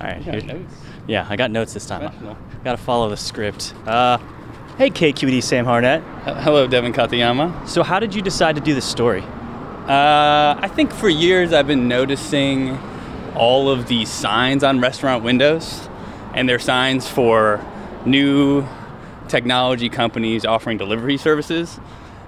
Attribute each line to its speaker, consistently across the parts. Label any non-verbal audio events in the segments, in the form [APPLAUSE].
Speaker 1: All right. Here, yeah, I got notes this time. Got to follow the script. Uh, hey, KQED, Sam Harnett.
Speaker 2: Hello, Devin Katayama.
Speaker 1: So, how did you decide to do this story?
Speaker 2: Uh, I think for years I've been noticing all of these signs on restaurant windows, and they're signs for new technology companies offering delivery services.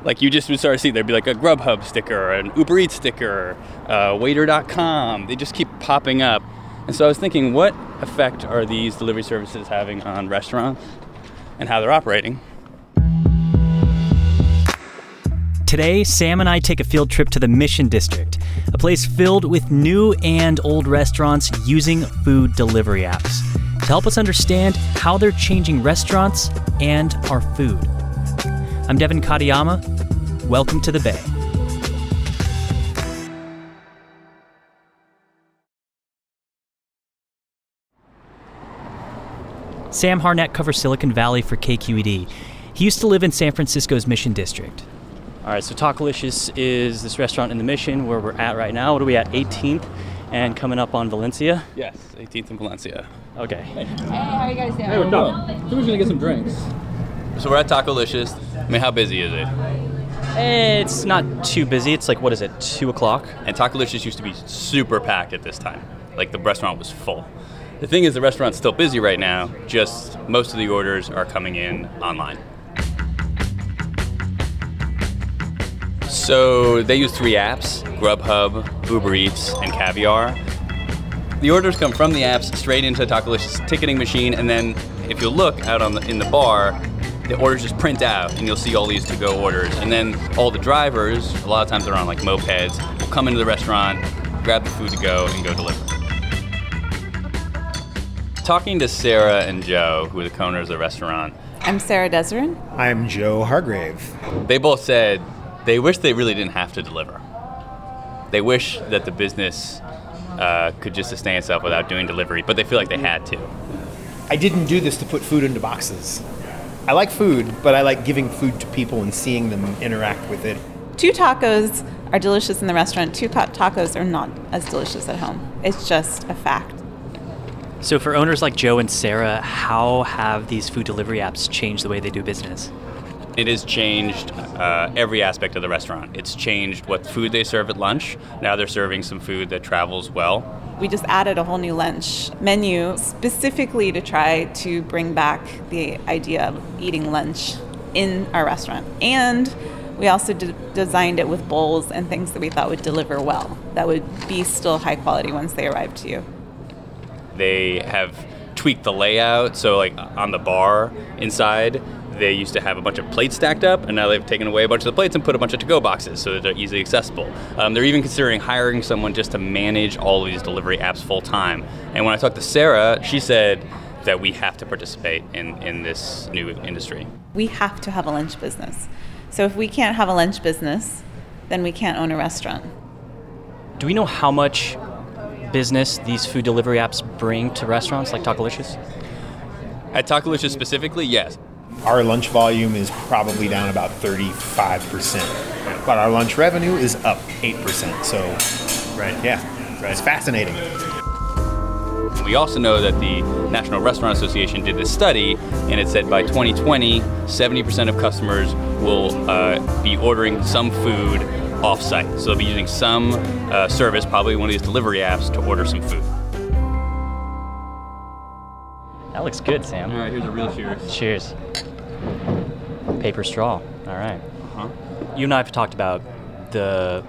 Speaker 2: Like you just would start to see, there'd be like a Grubhub sticker, an Uber Eats sticker, uh, Waiter.com. They just keep popping up. And so I was thinking, what effect are these delivery services having on restaurants and how they're operating?
Speaker 1: Today, Sam and I take a field trip to the Mission District, a place filled with new and old restaurants using food delivery apps to help us understand how they're changing restaurants and our food. I'm Devin Katayama. Welcome to the Bay. Sam Harnett covers Silicon Valley for KQED. He used to live in San Francisco's Mission District. All right, so Tacolicious is this restaurant in the Mission where we're at right now. What are we at? 18th and coming up on Valencia?
Speaker 2: Yes, 18th and Valencia.
Speaker 1: Okay.
Speaker 3: Hey, how you guys doing?
Speaker 2: Hey, what's up? So we're gonna get some drinks. So we're at Tacolicious. I mean, how busy is it?
Speaker 1: It's not too busy. It's like, what is it, 2 o'clock?
Speaker 2: And Tacolicious used to be super packed at this time. Like the restaurant was full. The thing is, the restaurant's still busy right now, just most of the orders are coming in online. So they use three apps Grubhub, Uber Eats, and Caviar. The orders come from the apps straight into Tacolicious ticketing machine, and then if you look out on the, in the bar, the orders just print out, and you'll see all these to-go orders. And then all the drivers, a lot of times they're on like mopeds, will come into the restaurant, grab the food to go, and go deliver. Talking to Sarah and Joe, who are the co-owners of the restaurant,
Speaker 4: I'm Sara Deseran.
Speaker 5: I'm Joe Hargrave.
Speaker 2: they both said they wish they really didn't have to deliver. They wish that the business uh, could just sustain itself without doing delivery, but they feel like they had to.
Speaker 5: I didn't do this to put food into boxes. I like food, but I like giving food to people and seeing them interact with it.
Speaker 4: Two tacos are delicious in the restaurant, two ta- tacos are not as delicious at home. It's just a fact.
Speaker 1: So, for owners like Joe and Sarah, how have these food delivery apps changed the way they do business?
Speaker 2: It has changed uh, every aspect of the restaurant. It's changed what food they serve at lunch. Now they're serving some food that travels well.
Speaker 4: We just added a whole new lunch menu specifically to try to bring back the idea of eating lunch in our restaurant. And we also d- designed it with bowls and things that we thought would deliver well, that would be still high quality once they arrived to you.
Speaker 2: They have tweaked the layout. So, like on the bar inside, they used to have a bunch of plates stacked up, and now they've taken away a bunch of the plates and put a bunch of to-go boxes so that they're easily accessible. Um, they're even considering hiring someone just to manage all of these delivery apps full time. And when I talked to Sarah, she said that we have to participate in, in this new industry.
Speaker 4: We have to have a lunch business. So if we can't have a lunch business, then we can't own a restaurant.
Speaker 1: Do we know how much business these food delivery apps bring to restaurants like Tacolicious?
Speaker 2: At Tacolicious specifically, yes.
Speaker 5: Our lunch volume is probably down about 35%, but our lunch revenue is up 8%. So, right, yeah, right. it's fascinating.
Speaker 2: We also know that the National Restaurant Association did this study, and it said by 2020, 70% of customers will uh, be ordering some food off-site. So they'll be using some uh, service, probably one of these delivery apps, to order some food.
Speaker 1: That looks good, Sam.
Speaker 2: All right, here's a real cheers.
Speaker 1: Cheers. Paper straw. All right.
Speaker 2: Uh-huh.
Speaker 1: You and I have talked about the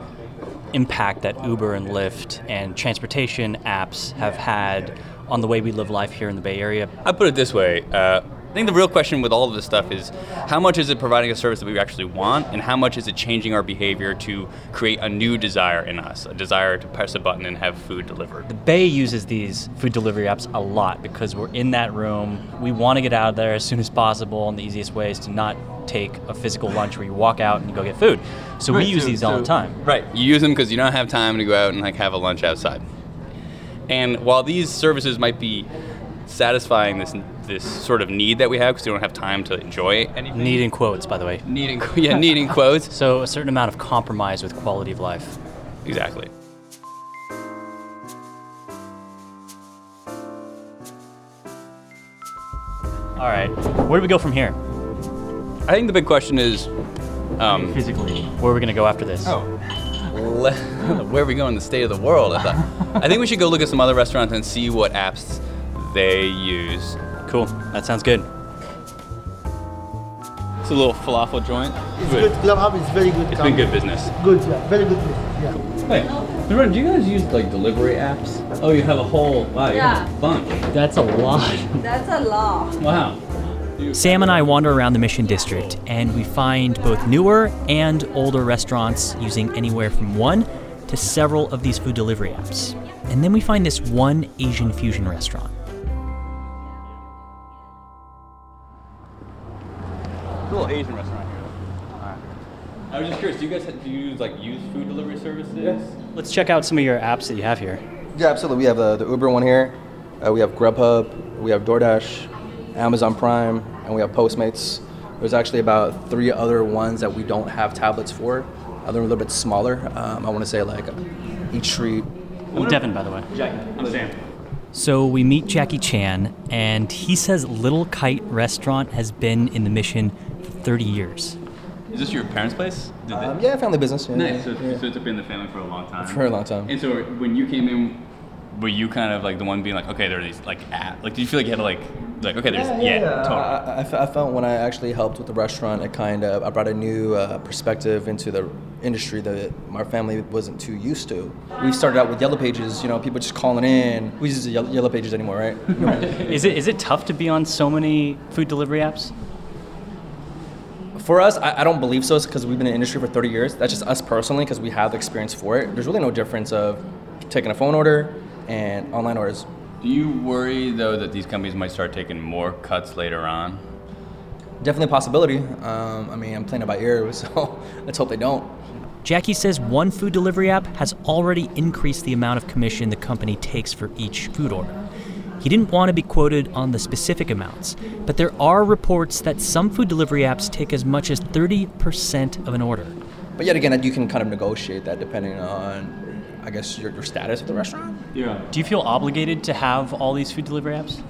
Speaker 1: impact that Uber and Lyft and transportation apps have had on the way we live life here in the Bay Area.
Speaker 2: I put it this way. Uh, I think the real question with all of this stuff is how much is it providing a service that we actually want, and how much is it changing our behavior to create a new desire in us, a desire to press a button and have food delivered.
Speaker 1: The Bay uses these food delivery apps a lot because we're in that room. We want to get out of there as soon as possible, and the easiest way is to not take a physical lunch where you walk out and you go get food. So we use
Speaker 2: so-
Speaker 1: these all
Speaker 2: so-
Speaker 1: the time.
Speaker 2: Right. You use them because you don't have time to go out and like have a lunch outside. And while these services might be satisfying this this sort of need that we have because we don't have time to enjoy anything.
Speaker 1: Need in quotes, by the way.
Speaker 2: needing yeah needing [LAUGHS] quotes
Speaker 1: So a certain amount of compromise with quality of life.
Speaker 2: exactly.
Speaker 1: All right. Where do we go from here?
Speaker 2: I think the big question is, um,
Speaker 1: Physically, where are we going to go after this?
Speaker 2: Oh. [LAUGHS] where are we going? in the state of the world. I thought. I think we should go look at some other restaurants and see what apps they use.
Speaker 1: Cool. That sounds good.
Speaker 2: It's a little falafel joint.
Speaker 3: It's good. Grubhub is very good.
Speaker 2: It's been good business.
Speaker 3: Good, yeah. Very good. Yeah. Cool.
Speaker 2: Hey, do you guys use like delivery apps? Oh, you have a whole wow, you have a
Speaker 6: Yeah.
Speaker 2: bunch.
Speaker 1: That's a lot.
Speaker 6: That's a lot.
Speaker 2: Wow.
Speaker 1: Sam and I wander around the Mission District and we find both newer and older restaurants using anywhere from one to several of these food delivery apps. And then we find this one Asian fusion restaurant.
Speaker 2: Do you guys do you use like use food delivery services? Yes.
Speaker 1: Let's check out some of your apps that you have here.
Speaker 7: Yeah, absolutely. We have uh, the Uber one here. Uh, we have Grubhub. We have DoorDash, Amazon Prime, and we have Postmates. There's actually about three other ones that we don't have tablets for. Uh, they're a little bit smaller. Um, I want to say like Eat Street.
Speaker 1: I'm Devin, by the way.
Speaker 2: I'm Sam.
Speaker 1: So we meet Jackie Chan, and he says Little Kite Restaurant has been in the Mission for 30 years.
Speaker 2: Is this your parents' place? Did they-
Speaker 7: Um, yeah, family business. Yeah,
Speaker 2: Nice. So,
Speaker 7: yeah.
Speaker 2: so it's been in the family for a long time.
Speaker 7: For a long time.
Speaker 2: And so when you came in, were you kind of like the one being like, okay, there are these like app. Like, did you feel like you had to like, like okay, there's yeah, totally.
Speaker 7: I, I, I felt when I actually helped with the restaurant, it kind of I brought a new uh, perspective into the industry that my family wasn't too used to. We started out with Yellow Pages, you know, people just calling in. We use Yellow Yellow Pages anymore, right? [LAUGHS]
Speaker 1: Is it is it tough to be on so many food delivery apps?
Speaker 7: For us, I, I don't believe so because we've been in the industry for 30 years. That's just us personally because we have the experience for it. There's really no difference of taking a phone order and online orders.
Speaker 2: Do you worry though that these companies might start taking more cuts later on?
Speaker 7: Definitely a possibility. Um, I mean, I'm playing it by ear, [LAUGHS] so let's hope they don't.
Speaker 1: Jackie says one food delivery app has already increased the amount of commission the company takes for each food order. He didn't want to be quoted on the specific amounts, but there are reports that some food delivery apps take as much as 30% of an order.
Speaker 7: But yet again, you can kind of negotiate that depending on, I guess, your, your status at the restaurant.
Speaker 2: Yeah.
Speaker 1: Do you feel obligated to have all these food delivery apps?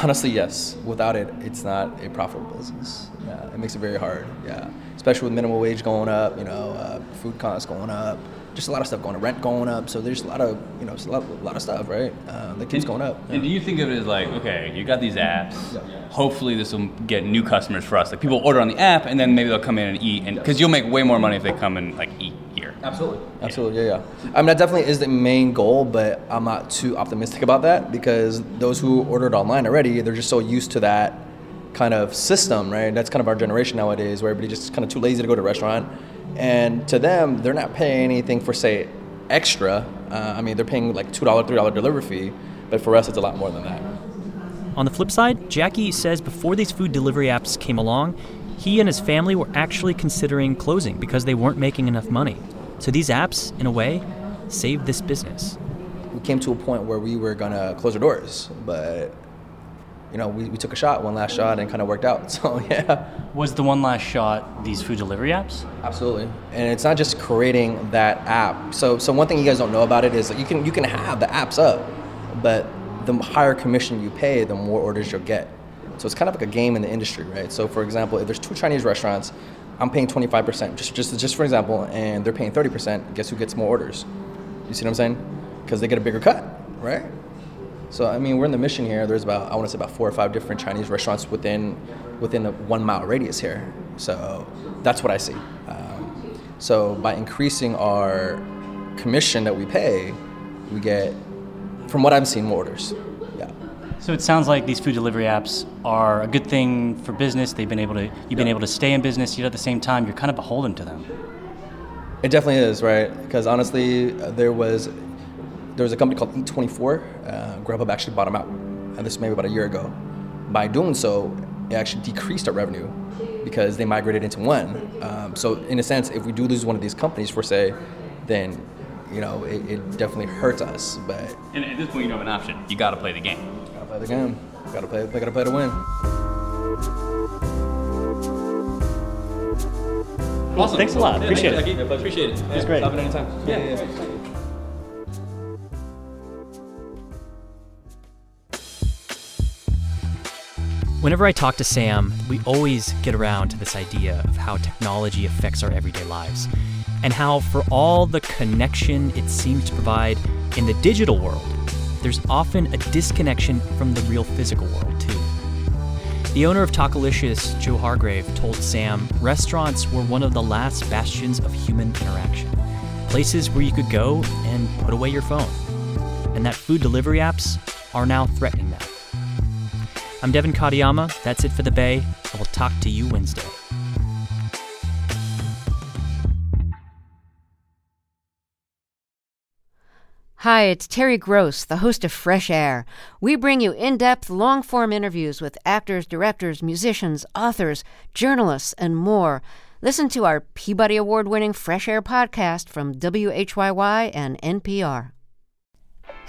Speaker 7: Honestly, yes. Without it, it's not a profitable business. Yeah, it makes it very hard. Yeah, especially with minimum wage going up, you know, uh, food costs going up, just a lot of stuff going up, rent going up. So there's a lot of, you know, it's a lot, a lot of stuff, right? Uh, that keeps going up.
Speaker 2: And do you think of it as like, okay, you got these apps. Hopefully, this will get new customers for us. Like people order on the app, and then maybe they'll come in and eat, and because you'll make way more money if they come and like eat here.
Speaker 7: Absolutely. Absolutely, yeah, yeah. I mean, that definitely is the main goal, but I'm not too optimistic about that because those who ordered online already, they're just so used to that kind of system, right? That's kind of our generation nowadays where everybody just kind of too lazy to go to a restaurant. And to them, they're not paying anything for, say, extra. Uh, I mean, they're paying like $2, $3 delivery fee, but for us, it's a lot more than that.
Speaker 1: On the flip side, Jackie says before these food delivery apps came along, he and his family were actually considering closing because they weren't making enough money. So these apps, in a way, saved this business.
Speaker 7: We came to a point where we were going to close our doors, but, you know, we, we took a shot, one last shot, and kind of worked out. [LAUGHS] So, yeah.
Speaker 1: Was the one last shot these food delivery apps?
Speaker 7: Absolutely, and it's not just creating that app. So, so one thing you guys don't know about it is that you can you can have the apps up, but the higher commission you pay, the more orders you'll get. So it's kind of like a game in the industry, right? So, for example, if there's two Chinese restaurants, I'm paying 25%, just just just for example, and they're paying 30%. Guess who gets more orders? You see what I'm saying? Because they get a bigger cut, right? So I mean, we're in the mission here. There's about I want to say about four or five different Chinese restaurants within within a one mile radius here. So that's what I see. Um, so by increasing our commission that we pay, we get, from what I'm seeing, more orders. Yeah.
Speaker 1: So it sounds like these food delivery apps are a good thing for business. They've been able to you've been able to stay in business. Yet at the same time, you're kind of beholden to them.
Speaker 7: It definitely is, right? Because honestly, uh, there was there was a company called Eat24. Uh, Grubhub actually bought them out, and this maybe about a year ago. By doing so, it actually decreased our revenue because they migrated into one. Um, so in a sense, if we do lose one of these companies for say, then you know it, it definitely hurts us. But
Speaker 2: And at this point, you don't have an option. You got to play the game.
Speaker 7: gotta play the game. Gotta play. Gotta play to win.
Speaker 2: Awesome.
Speaker 1: Thanks a lot.
Speaker 2: Yeah,
Speaker 1: Appreciate
Speaker 2: thanks,
Speaker 1: it.
Speaker 2: Jackie. Appreciate it.
Speaker 1: It's great.
Speaker 2: Stop it anytime. Yeah.
Speaker 1: Whenever I talk to Sam, we always get around to this idea of how technology affects our everyday lives, and how, for all the connection it seems to provide in the digital world, there's often a disconnection from the real physical world, too. The owner of Tacolicious, Joe Hargrave, told Sam restaurants were one of the last bastions of human interaction, places where you could go and put away your phone, and that food delivery apps are now threatening that. I'm Devin Katayama. That's it for the Bay. I will talk to you Wednesday.
Speaker 6: Hi, it's Terry Gross, the host of Fresh Air. We bring you in depth, long form interviews with actors, directors, musicians, authors, journalists, and more. Listen to our Peabody Award winning Fresh Air podcast from WHYY and NPR.